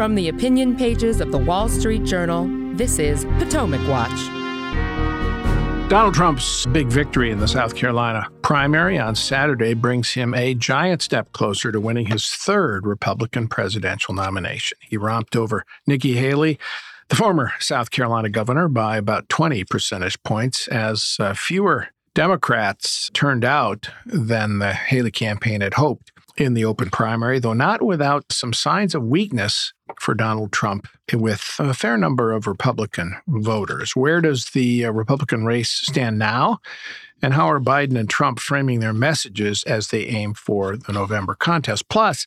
From the opinion pages of the Wall Street Journal, this is Potomac Watch. Donald Trump's big victory in the South Carolina primary on Saturday brings him a giant step closer to winning his third Republican presidential nomination. He romped over Nikki Haley, the former South Carolina governor, by about 20 percentage points, as uh, fewer Democrats turned out than the Haley campaign had hoped in the open primary, though not without some signs of weakness for Donald Trump with a fair number of Republican voters. Where does the uh, Republican race stand now? And how are Biden and Trump framing their messages as they aim for the November contest? Plus,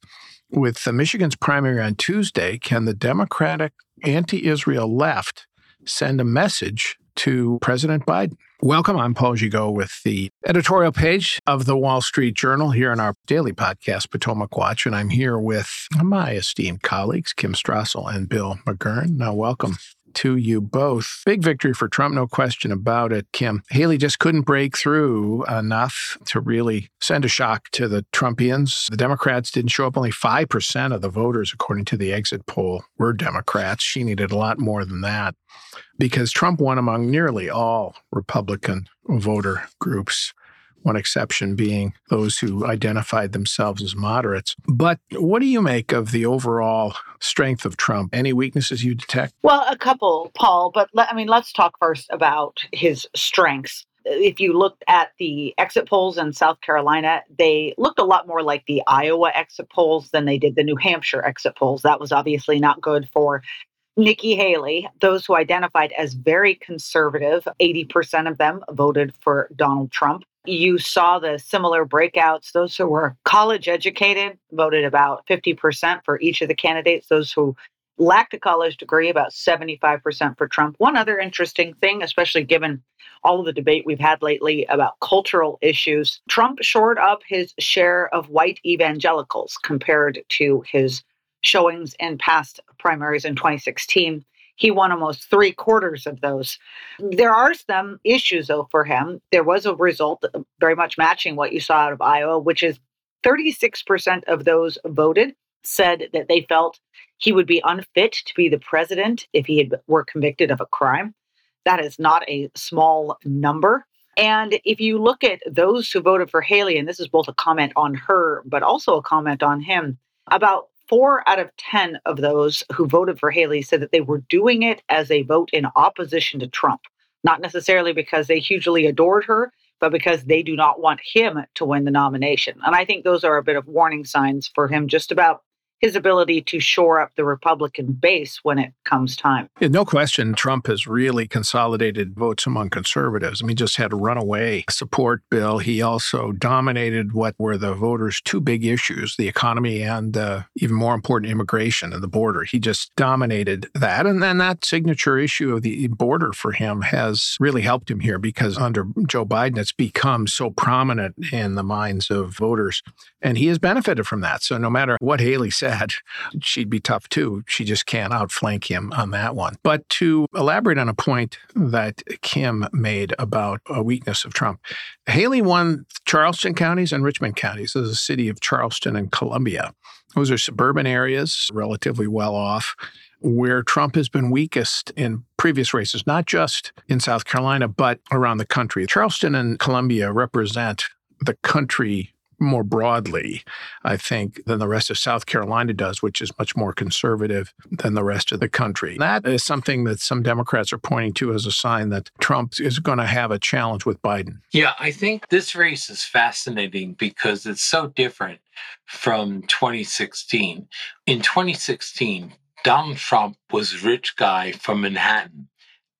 with the Michigan's primary on Tuesday, can the Democratic anti Israel left send a message to President Biden? Welcome. I'm Paul Gigot with the editorial page of the Wall Street Journal here in our daily podcast, Potomac Watch. And I'm here with my esteemed colleagues, Kim Strassel and Bill McGurn. Now, welcome to you both. Big victory for Trump, no question about it, Kim. Haley just couldn't break through enough to really send a shock to the Trumpians. The Democrats didn't show up. Only 5% of the voters, according to the exit poll, were Democrats. She needed a lot more than that because Trump won among nearly all Republican voter groups one exception being those who identified themselves as moderates. But what do you make of the overall strength of Trump? Any weaknesses you detect? Well, a couple, Paul, but let, I mean, let's talk first about his strengths. If you looked at the exit polls in South Carolina, they looked a lot more like the Iowa exit polls than they did the New Hampshire exit polls. That was obviously not good for Nikki Haley, those who identified as very conservative, 80% of them voted for Donald Trump. You saw the similar breakouts. Those who were college educated voted about 50% for each of the candidates. Those who lacked a college degree, about 75% for Trump. One other interesting thing, especially given all of the debate we've had lately about cultural issues, Trump shored up his share of white evangelicals compared to his showings in past primaries in 2016. He won almost three quarters of those. There are some issues, though, for him. There was a result uh, very much matching what you saw out of Iowa, which is 36% of those voted said that they felt he would be unfit to be the president if he had, were convicted of a crime. That is not a small number. And if you look at those who voted for Haley, and this is both a comment on her, but also a comment on him, about four out of 10 of those who voted for Haley said that they were doing it as a vote in opposition to Trump, not necessarily because they hugely adored her, but because they do not want him to win the nomination. And I think those are a bit of warning signs for him just about his ability to shore up the Republican base when it comes time. Yeah, no question, Trump has really consolidated votes among conservatives. I mean, he just had a runaway support bill. He also dominated what were the voters' two big issues the economy and uh, even more important, immigration and the border. He just dominated that. And then that signature issue of the border for him has really helped him here because under Joe Biden, it's become so prominent in the minds of voters. And he has benefited from that. So no matter what Haley said, she'd be tough too. She just can't outflank him on that one. But to elaborate on a point that Kim made about a weakness of Trump, Haley won Charleston counties and Richland counties as a city of Charleston and Columbia. Those are suburban areas, relatively well off where Trump has been weakest in previous races, not just in South Carolina, but around the country. Charleston and Columbia represent the country more broadly, I think, than the rest of South Carolina does, which is much more conservative than the rest of the country. That is something that some Democrats are pointing to as a sign that Trump is going to have a challenge with Biden. Yeah, I think this race is fascinating because it's so different from 2016. In 2016, Donald Trump was a rich guy from Manhattan,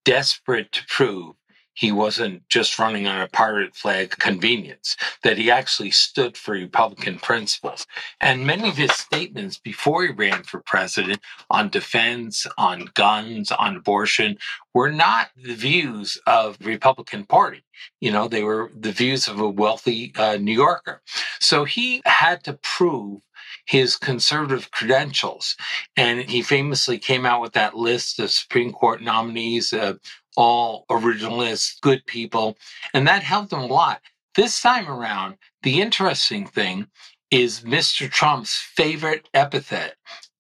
desperate to prove he wasn't just running on a pirate flag convenience, that he actually stood for Republican principles. And many of his statements before he ran for president on defense, on guns, on abortion were not the views of Republican Party. You know, they were the views of a wealthy uh, New Yorker. So he had to prove his conservative credentials. And he famously came out with that list of Supreme Court nominees, uh, all originalists, good people, and that helped them a lot. This time around, the interesting thing is Mr. Trump's favorite epithet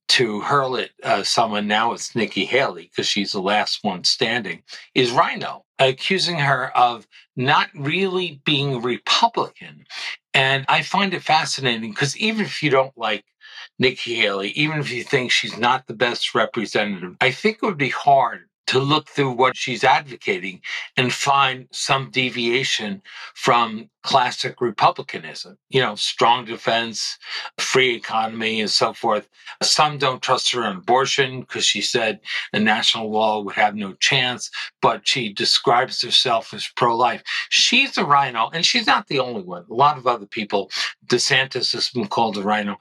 to hurl at uh, someone, now it's Nikki Haley, because she's the last one standing, is Rhino, accusing her of not really being Republican. And I find it fascinating because even if you don't like Nikki Haley, even if you think she's not the best representative, I think it would be hard to look through what she's advocating and find some deviation from classic republicanism you know strong defense free economy and so forth. Some don't trust her on abortion because she said the national law would have no chance but she describes herself as pro-life. She's a rhino and she's not the only one. A lot of other people desantis has been called a rhino.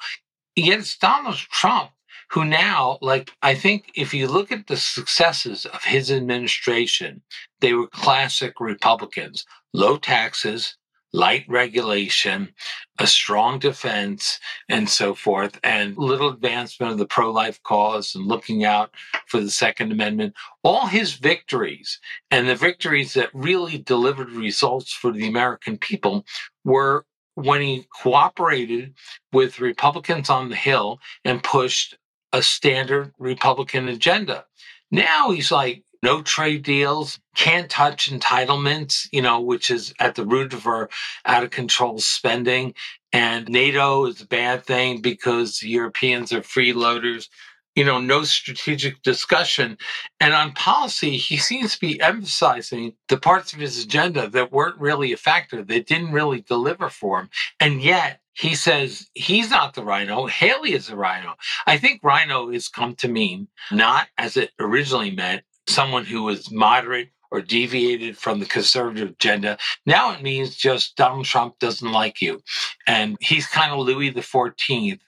Yet it's donald trump who now, like, I think if you look at the successes of his administration, they were classic Republicans low taxes, light regulation, a strong defense, and so forth, and little advancement of the pro life cause and looking out for the Second Amendment. All his victories and the victories that really delivered results for the American people were when he cooperated with Republicans on the Hill and pushed a standard Republican agenda. Now he's like, no trade deals, can't touch entitlements, you know, which is at the root of our out of control spending. And NATO is a bad thing because Europeans are freeloaders you know, no strategic discussion. And on policy, he seems to be emphasizing the parts of his agenda that weren't really a factor, that didn't really deliver for him. And yet he says he's not the rhino, Haley is the rhino. I think rhino has come to mean not as it originally meant, someone who was moderate or deviated from the conservative agenda. Now it means just Donald Trump doesn't like you. And he's kind of Louis 14th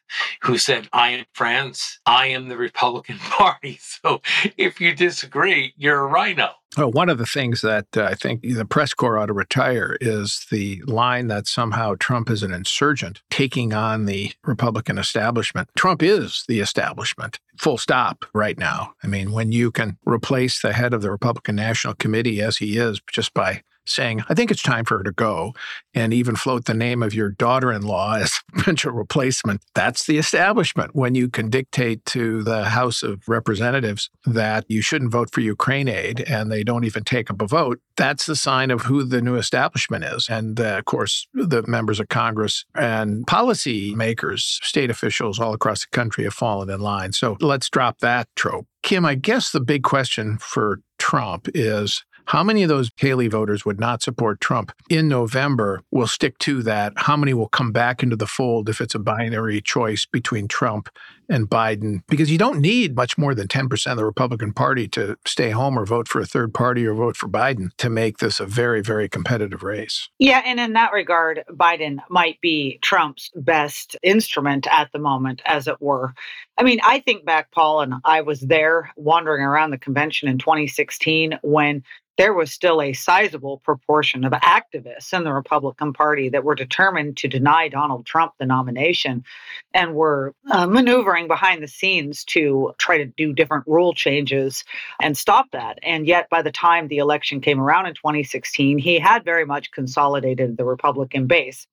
who said, I am France, I am the Republican Party. So if you disagree, you're a RINO. Well, one of the things that uh, I think the press corps ought to retire is the line that somehow Trump is an insurgent taking on the Republican establishment. Trump is the establishment, full stop, right now. I mean, when you can replace the head of the Republican National Committee as he is just by saying, I think it's time for her to go, and even float the name of your daughter in law as a potential replacement. That's the establishment. When you can dictate to the House of Representatives that you shouldn't vote for Ukraine aid and they don't even take up a vote, that's the sign of who the new establishment is. And uh, of course, the members of Congress and policy makers, state officials all across the country have fallen in line. So let's drop that trope. Kim, I guess the big question for Trump is how many of those Haley voters would not support Trump in November will stick to that? How many will come back into the fold if it's a binary choice between Trump and Biden? Because you don't need much more than 10% of the Republican Party to stay home or vote for a third party or vote for Biden to make this a very, very competitive race. Yeah. And in that regard, Biden might be Trump's best instrument at the moment, as it were. I mean, I think back, Paul, and I was there wandering around the convention in 2016 when there was still a sizable proportion of activists in the Republican Party that were determined to deny Donald Trump the nomination and were uh, maneuvering behind the scenes to try to do different rule changes and stop that. And yet, by the time the election came around in 2016, he had very much consolidated the Republican base.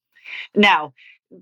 Now,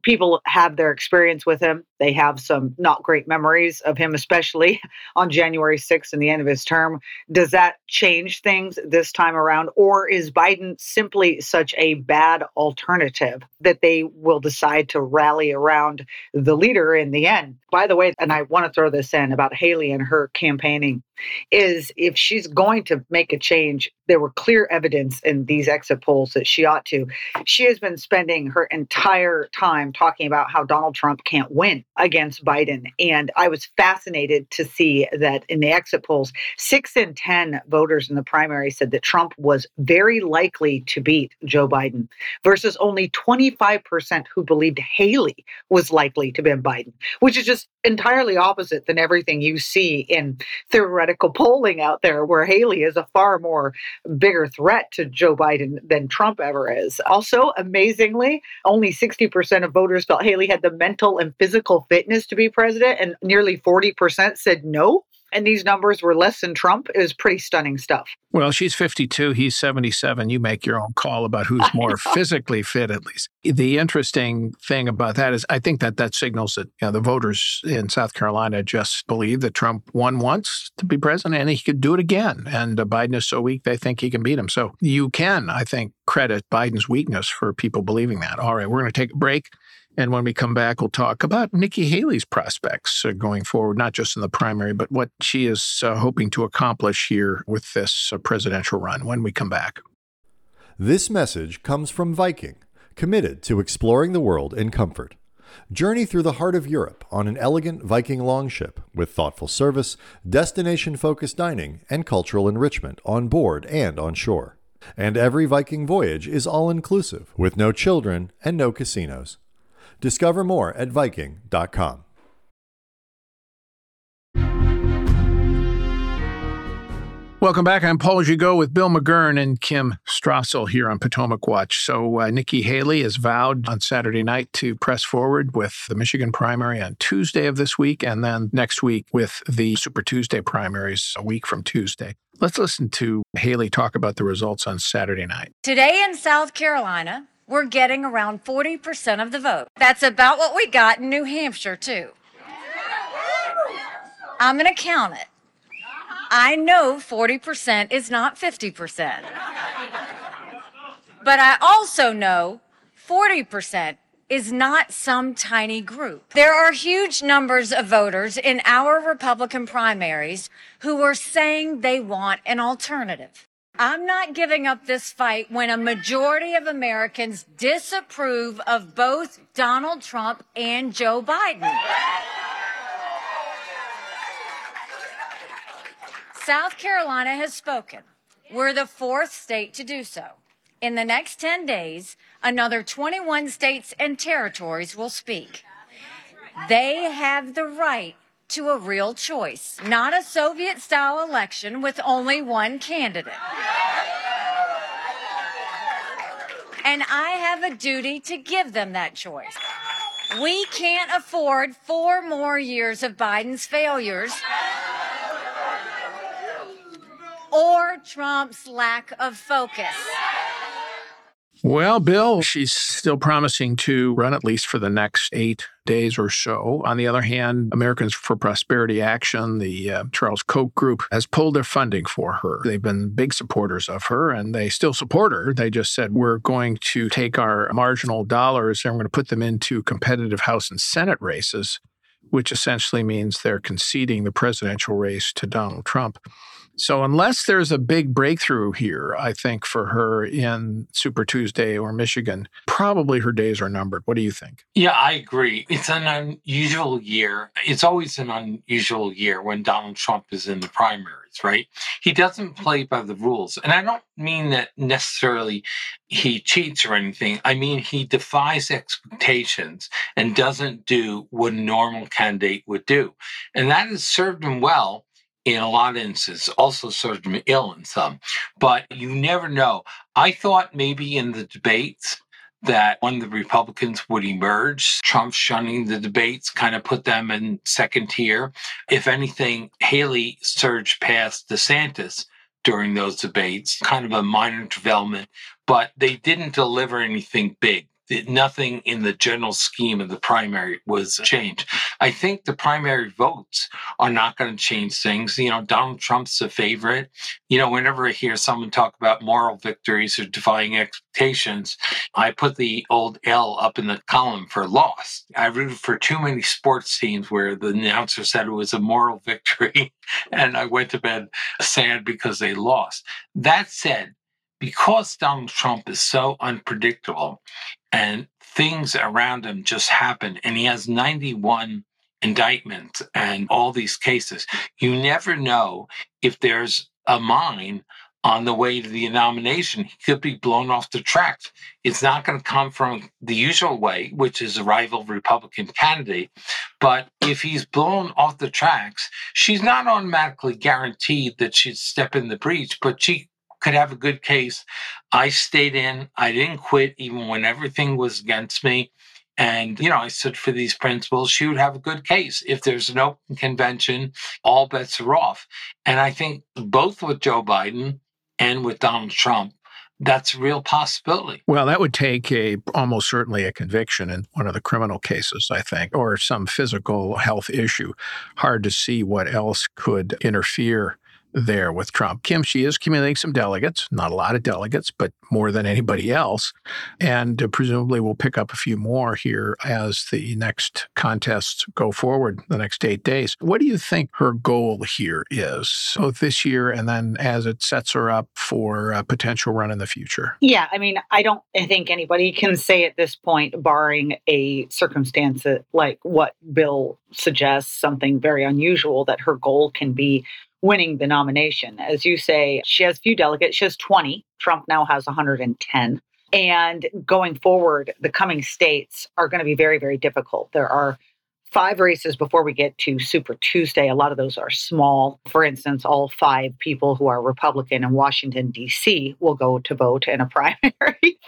people have their experience with him. They have some not great memories of him, especially on January 6th and the end of his term. Does that change things this time around? Or is Biden simply such a bad alternative that they will decide to rally around the leader in the end? By the way, and I want to throw this in about Haley and her campaigning, is if she's going to make a change, there were clear evidence in these exit polls that she ought to. She has been spending her entire time talking about how Donald Trump can't win against Biden. And I was fascinated to see that in the exit polls, six in 10 voters in the primary said that Trump was very likely to beat Joe Biden versus only 25% who believed Haley was likely to beat Biden, which is just entirely opposite than everything you see in theoretical polling out there, where Haley is a far more bigger threat to Joe Biden than Trump ever is. Also, amazingly, only 60% of voters felt Haley had the mental and physical fitness to be president, and nearly 40% said no. and these numbers were less than Trump, it was pretty stunning stuff. Well, she's 52, he's 77. You make your own call about who's more physically fit, at least. The interesting thing about that is I think that that signals that you know, the voters in South Carolina just believe that Trump won once to be president and he could do it again. And uh, Biden is so weak, they think he can beat him. So you can, I think, credit Biden's weakness for people believing that. All right, we're going to take a break. And when we come back, we'll talk about Nikki Haley's prospects uh, going forward, not just in the primary, but what she is uh, hoping to accomplish here with this uh, presidential run when we come back. This message comes from Viking, committed to exploring the world in comfort. Journey through the heart of Europe on an elegant Viking longship with thoughtful service, destination focused dining, and cultural enrichment on board and on shore. And every Viking voyage is all inclusive with no children and no casinos. Discover more at Viking.com. Welcome back. I'm Paul Gigot with Bill McGurn and Kim Strassel here on Potomac Watch. So, uh, Nikki Haley has vowed on Saturday night to press forward with the Michigan primary on Tuesday of this week, and then next week with the Super Tuesday primaries a week from Tuesday. Let's listen to Haley talk about the results on Saturday night. Today in South Carolina, we're getting around 40% of the vote. That's about what we got in New Hampshire, too. I'm going to count it. I know 40% is not 50%. But I also know 40% is not some tiny group. There are huge numbers of voters in our Republican primaries who are saying they want an alternative. I'm not giving up this fight when a majority of Americans disapprove of both Donald Trump and Joe Biden. South Carolina has spoken. We're the fourth state to do so. In the next 10 days, another 21 states and territories will speak. They have the right to a real choice, not a Soviet style election with only one candidate. And I have a duty to give them that choice. We can't afford four more years of Biden's failures or Trump's lack of focus. Well, Bill, she's still promising to run at least for the next eight days or so. On the other hand, Americans for Prosperity Action, the uh, Charles Koch group, has pulled their funding for her. They've been big supporters of her and they still support her. They just said, we're going to take our marginal dollars and we're going to put them into competitive House and Senate races, which essentially means they're conceding the presidential race to Donald Trump. So, unless there's a big breakthrough here, I think for her in Super Tuesday or Michigan, probably her days are numbered. What do you think? Yeah, I agree. It's an unusual year. It's always an unusual year when Donald Trump is in the primaries, right? He doesn't play by the rules. And I don't mean that necessarily he cheats or anything. I mean, he defies expectations and doesn't do what a normal candidate would do. And that has served him well in a lot of instances, also served him ill in some. But you never know. I thought maybe in the debates that of the Republicans would emerge. Trump shunning the debates kind of put them in second tier. If anything, Haley surged past DeSantis during those debates, kind of a minor development, but they didn't deliver anything big nothing in the general scheme of the primary was changed. I think the primary votes are not going to change things. You know, Donald Trump's a favorite. You know, whenever I hear someone talk about moral victories or defying expectations, I put the old L up in the column for lost. I rooted for too many sports teams where the announcer said it was a moral victory, and I went to bed sad because they lost. That said, because Donald Trump is so unpredictable and things around him just happen, and he has 91 indictments and all these cases, you never know if there's a mine on the way to the nomination. He could be blown off the tracks. It's not going to come from the usual way, which is a rival Republican candidate. But if he's blown off the tracks, she's not automatically guaranteed that she'd step in the breach, but she could have a good case. I stayed in. I didn't quit even when everything was against me. And, you know, I stood for these principles. She would have a good case. If there's an open convention, all bets are off. And I think both with Joe Biden and with Donald Trump, that's a real possibility. Well, that would take a almost certainly a conviction in one of the criminal cases, I think, or some physical health issue. Hard to see what else could interfere there with Trump. Kim, she is accumulating some delegates, not a lot of delegates, but more than anybody else. And uh, presumably we'll pick up a few more here as the next contests go forward the next eight days. What do you think her goal here is, both this year and then as it sets her up for a potential run in the future? Yeah, I mean, I don't think anybody can say at this point, barring a circumstance like what Bill suggests, something very unusual, that her goal can be winning the nomination. As you say, she has few delegates. She has 20. Trump now has 110. And going forward, the coming states are going to be very, very difficult. There are five races before we get to Super Tuesday. A lot of those are small. For instance, all five people who are Republican in Washington, D.C. will go to vote in a primary.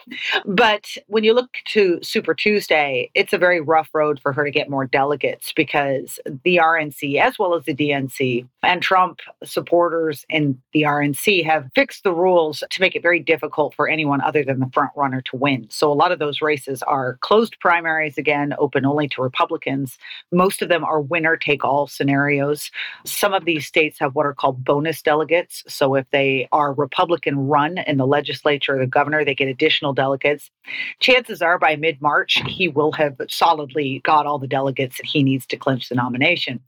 but when you look to Super Tuesday, it's a very rough road for her to get more delegates because the RNC, as well as the DNC, and Trump supporters in the RNC have fixed the rules to make it very difficult for anyone other than the front runner to win. So a lot of those races are closed primaries again, open only to Republicans. Most of them are winner take all scenarios. Some of these states have what are called bonus delegates. So if they are Republican run in the legislature or the governor, they get additional delegates. Chances are by mid March, he will have solidly got all the delegates that he needs to clinch the nomination.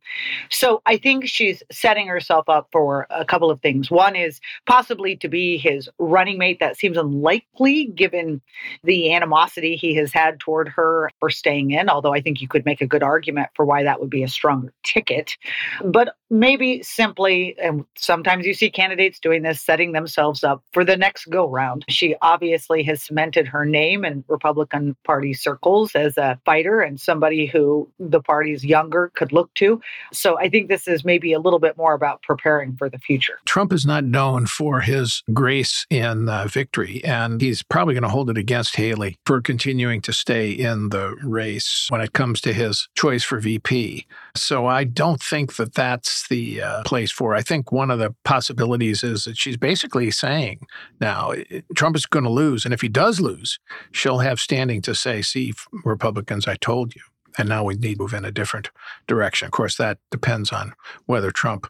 So I think she's setting herself up for a couple of things. One is possibly to be his running mate. That seems unlikely given the animosity he has had toward her for staying in, although I think you could make a good argument argument for why that would be a stronger ticket. But maybe simply, and sometimes you see candidates doing this, setting themselves up for the next go round. She obviously has cemented her name in Republican Party circles as a fighter and somebody who the party's younger could look to. So I think this is maybe a little bit more about preparing for the future. Trump is not known for his grace in uh, victory, and he's probably going to hold it against Haley for continuing to stay in the race when it comes to his choice choice for VP. So I don't think that that's the uh, place for. I think one of the possibilities is that she's basically saying now Trump is going to lose, and if he does lose, she'll have standing to say, "See, Republicans, I told you." And now we need to move in a different direction. Of course, that depends on whether Trump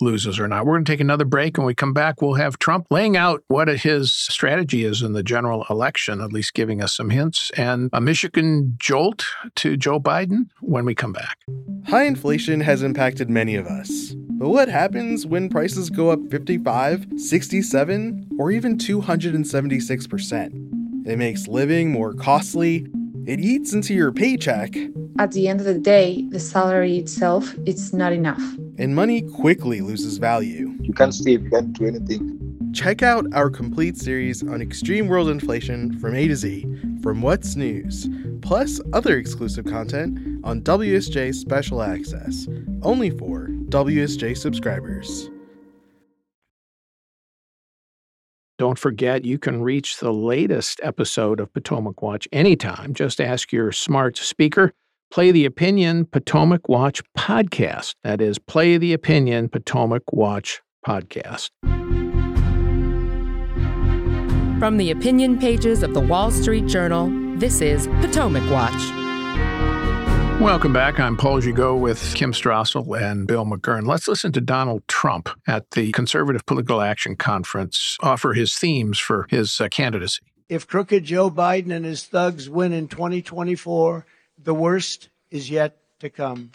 loses or not. We're going to take another break. When we come back, we'll have Trump laying out what his strategy is in the general election, at least giving us some hints, and a Michigan jolt to Joe Biden when we come back. High inflation has impacted many of us. But what happens when prices go up 55, 67, or even 276%? It makes living more costly. It eats into your paycheck. At the end of the day, the salary itself it's not enough and money quickly loses value. You can't save, you can't do anything. Check out our complete series on extreme world inflation from A to Z from What's News, plus other exclusive content on WSJ Special Access, only for WSJ subscribers. Don't forget, you can reach the latest episode of Potomac Watch anytime. Just ask your smart speaker Play the Opinion Potomac Watch podcast. That is, Play the Opinion Potomac Watch podcast. From the opinion pages of the Wall Street Journal, this is Potomac Watch. Welcome back. I'm Paul Gigot with Kim Strassel and Bill McGurn. Let's listen to Donald Trump at the Conservative Political Action Conference offer his themes for his uh, candidacy. If crooked Joe Biden and his thugs win in 2024, the worst is yet to come.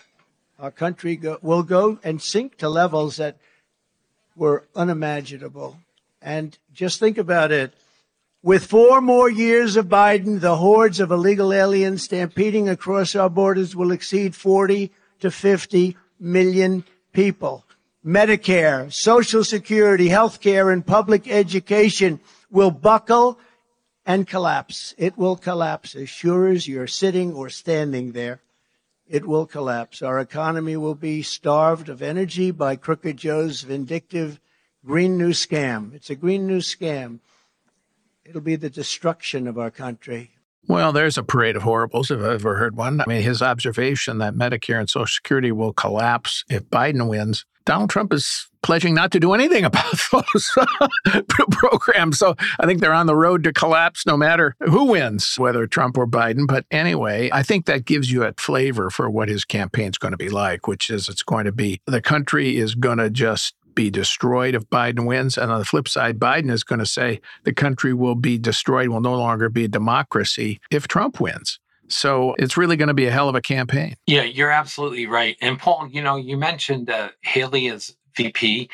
Our country go, will go and sink to levels that were unimaginable. And just think about it. With four more years of Biden, the hordes of illegal aliens stampeding across our borders will exceed 40 to 50 million people. Medicare, Social Security, health care, and public education will buckle and collapse. It will collapse as sure as you're sitting or standing there. It will collapse. Our economy will be starved of energy by Crooked Joe's vindictive Green New Scam. It's a Green New Scam. It'll be the destruction of our country. Well, there's a parade of horribles if I've ever heard one. I mean, his observation that Medicare and Social Security will collapse if Biden wins. Donald Trump is pledging not to do anything about those uh, programs. So I think they're on the road to collapse no matter who wins, whether Trump or Biden. But anyway, I think that gives you a flavor for what his campaign's going to be like, which is it's going to be the country is going to just be destroyed if Biden wins. And on the flip side, Biden is going to say the country will be destroyed, will no longer be a democracy if Trump wins. So it's really going to be a hell of a campaign. Yeah, you're absolutely right. And Paul, you know, you mentioned uh, Haley as VP.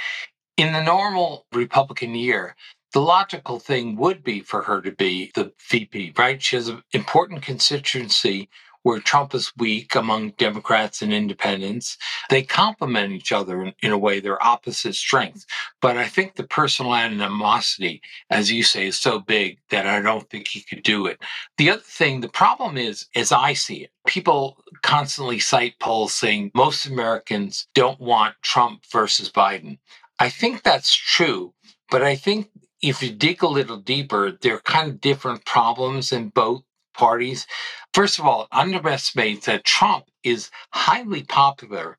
In the normal Republican year, the logical thing would be for her to be the VP, right? She has an important constituency where Trump is weak among Democrats and independents. They complement each other in, in, a way, they're opposite strengths. But I think the personal animosity, as you say, is so big that I don't think he could do it. The other thing, the problem is, as I see it, people constantly cite polls saying most Americans don't want Trump versus Biden. I think that's true, but I think if you dig a little deeper, there are kind of different problems in both parties. First of all, it underestimates that Trump is highly popular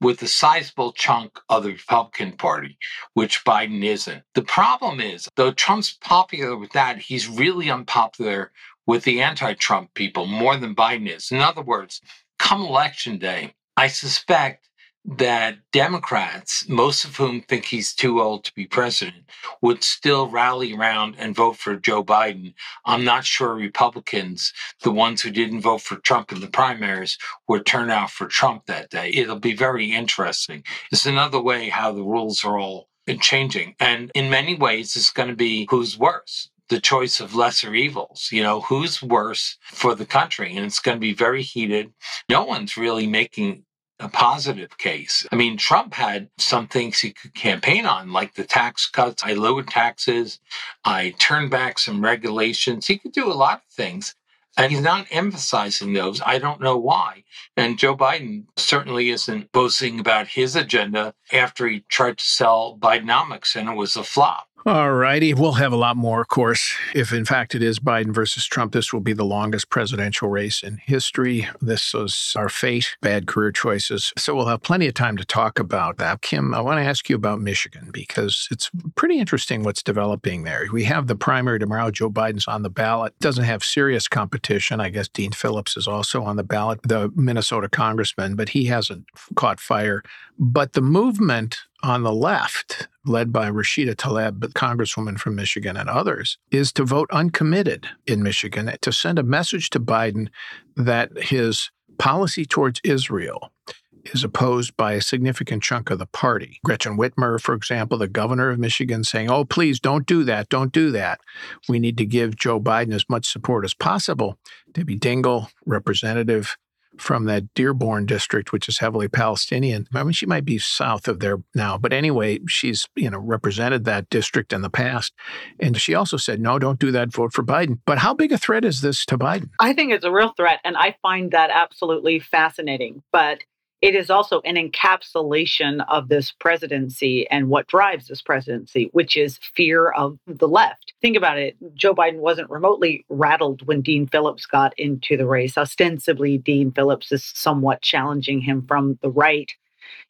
with a sizable chunk of the Republican Party, which Biden isn't. The problem is, though Trump's popular with that, he's really unpopular with the anti Trump people more than Biden is. In other words, come election day, I suspect that Democrats, most of whom think he's too old to be president, would still rally around and vote for Joe Biden. I'm not sure Republicans, the ones who didn't vote for Trump in the primaries, would turn out for Trump that day. It'll be very interesting. It's another way how the rules are all changing. And in many ways, it's going to be who's worse the choice of lesser evils. You know, who's worse for the country? And it's going to be very heated. No one's really making a positive case. I mean, Trump had some things he could campaign on, like the tax cuts. I lowered taxes. I turned back some regulations. He could do a lot of things. And he's not emphasizing those. I don't know why. And Joe Biden certainly isn't boasting about his agenda after he tried to sell Bidenomics and it was a flop. All righty. We'll have a lot more, of course. If in fact it is Biden versus Trump, this will be the longest presidential race in history. This was our fate, bad career choices. So we'll have plenty of time to talk about that. Kim, I want to ask you about Michigan because it's pretty interesting what's developing there. We have the primary tomorrow. Joe Biden's on the ballot, doesn't have serious competition. I guess Dean Phillips is also on the ballot, the Minnesota congressman, but he hasn't caught fire. But the movement on the left, led by Rashida Tlaib, the congresswoman from Michigan and others, is to vote uncommitted in Michigan to send a message to Biden that his policy towards Israel is opposed by a significant chunk of the party. Gretchen Whitmer, for example, the governor of Michigan, saying, Oh, please don't do that. Don't do that. We need to give Joe Biden as much support as possible. Debbie Dingell, representative from that Dearborn district, which is heavily Palestinian. I mean, she might be south of there now, but anyway, she's you know represented that district in the past, and she also said, "No, don't do that. Vote for Biden." But how big a threat is this to Biden? I think it's a real threat, and I find that absolutely fascinating. But it is also an encapsulation of this presidency and what drives this presidency, which is fear of the left. Think about it. Joe Biden wasn't remotely rattled when Dean Phillips got into the race. Ostensibly, Dean Phillips is somewhat challenging him from the right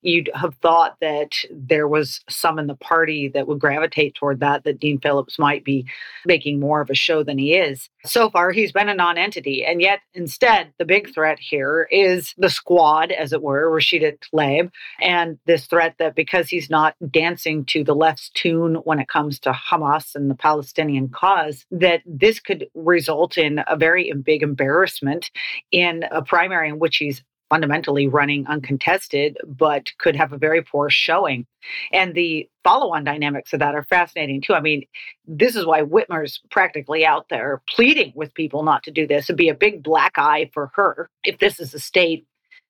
you'd have thought that there was some in the party that would gravitate toward that, that Dean Phillips might be making more of a show than he is. So far, he's been a non entity. And yet, instead, the big threat here is the squad, as it were, Rashida Tlaib, and this threat that because he's not dancing to the left's tune when it comes to Hamas and the Palestinian cause, that this could result in a very big embarrassment in a primary in which he's fundamentally running uncontested, but could have a very poor showing. And the follow on dynamics of that are fascinating too. I mean, this is why Whitmer's practically out there pleading with people not to do this. It'd be a big black eye for her if this is a state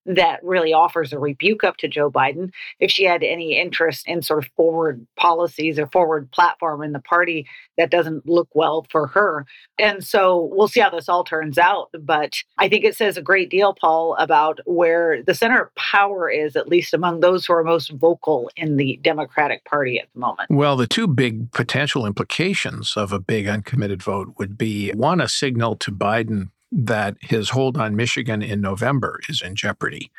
that really offers a rebuke up to Joe Biden. If she had any interest in sort of forward policies or forward platform in the party, that doesn't look well for her. And so we'll see how this all turns out. But I think it says a great deal, Paul, about where the center of power is, at least among those who are most vocal in the Democratic Party at the moment. Well, the two big potential implications of a big uncommitted vote would be one, a signal to Biden that his hold on Michigan in November is in jeopardy.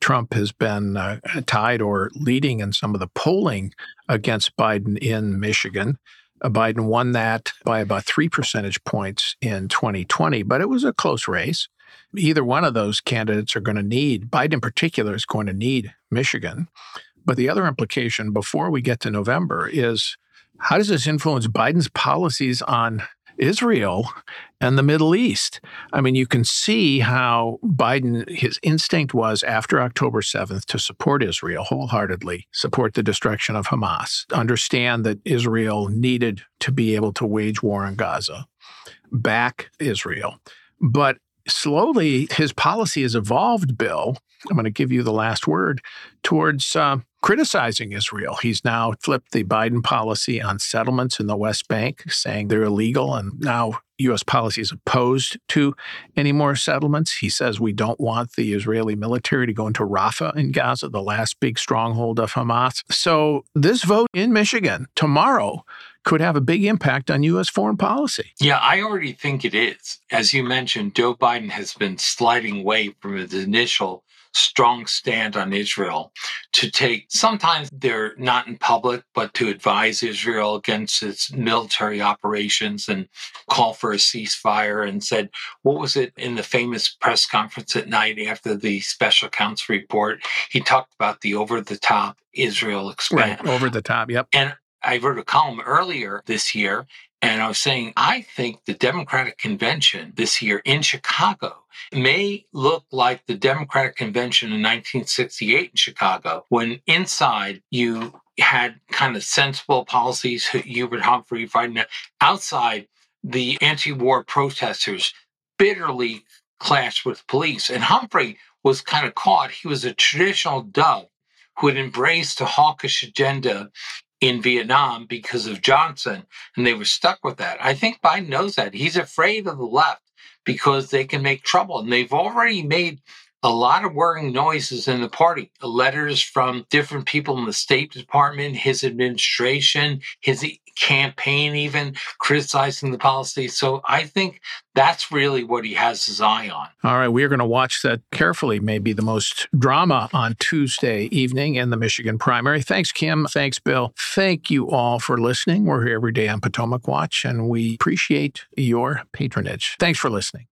Trump has been uh, tied or leading in some of the polling against Biden in Michigan. Uh, Biden won that by about three percentage points in 2020, but it was a close race. Either one of those candidates are going to need, Biden in particular, is going to need Michigan. But the other implication before we get to November is how does this influence Biden's policies on Israel and the Middle East. I mean, you can see how Biden, his instinct was after October 7th to support Israel wholeheartedly, support the destruction of Hamas, understand that Israel needed to be able to wage war in Gaza, back Israel. But slowly, his policy has evolved, Bill. I'm going to give you the last word towards uh, criticizing Israel. He's now flipped the Biden policy on settlements in the West Bank, saying they're illegal, and now U.S. policy is opposed to any more settlements. He says we don't want the Israeli military to go into Rafah in Gaza, the last big stronghold of Hamas. So, this vote in Michigan tomorrow could have a big impact on U.S. foreign policy. Yeah, I already think it is. As you mentioned, Joe Biden has been sliding away from his initial strong stand on Israel to take, sometimes they're not in public, but to advise Israel against its military operations and call for a ceasefire and said, what was it in the famous press conference at night after the special counsel report? He talked about the over the top Israel expansion. Right, over the top, yep. And I wrote a column earlier this year and I was saying, I think the Democratic Convention this year in Chicago may look like the Democratic Convention in 1968 in Chicago, when inside you had kind of sensible policies, Hubert Humphrey fighting outside the anti war protesters bitterly clashed with police. And Humphrey was kind of caught. He was a traditional dove who had embraced a hawkish agenda in Vietnam because of Johnson, and they were stuck with that. I think Biden knows that. He's afraid of the left because they can make trouble, and they've already made a lot of worrying noises in the party. Letters from different people in the State Department, his administration, his campaign, even criticizing the policy. So I think that's really what he has his eye on. All right, we are going to watch that carefully. Maybe the most drama on Tuesday evening in the Michigan primary. Thanks, Kim. Thanks, Bill. Thank you all for listening. We're here every day on Potomac Watch, and we appreciate your patronage. Thanks for listening.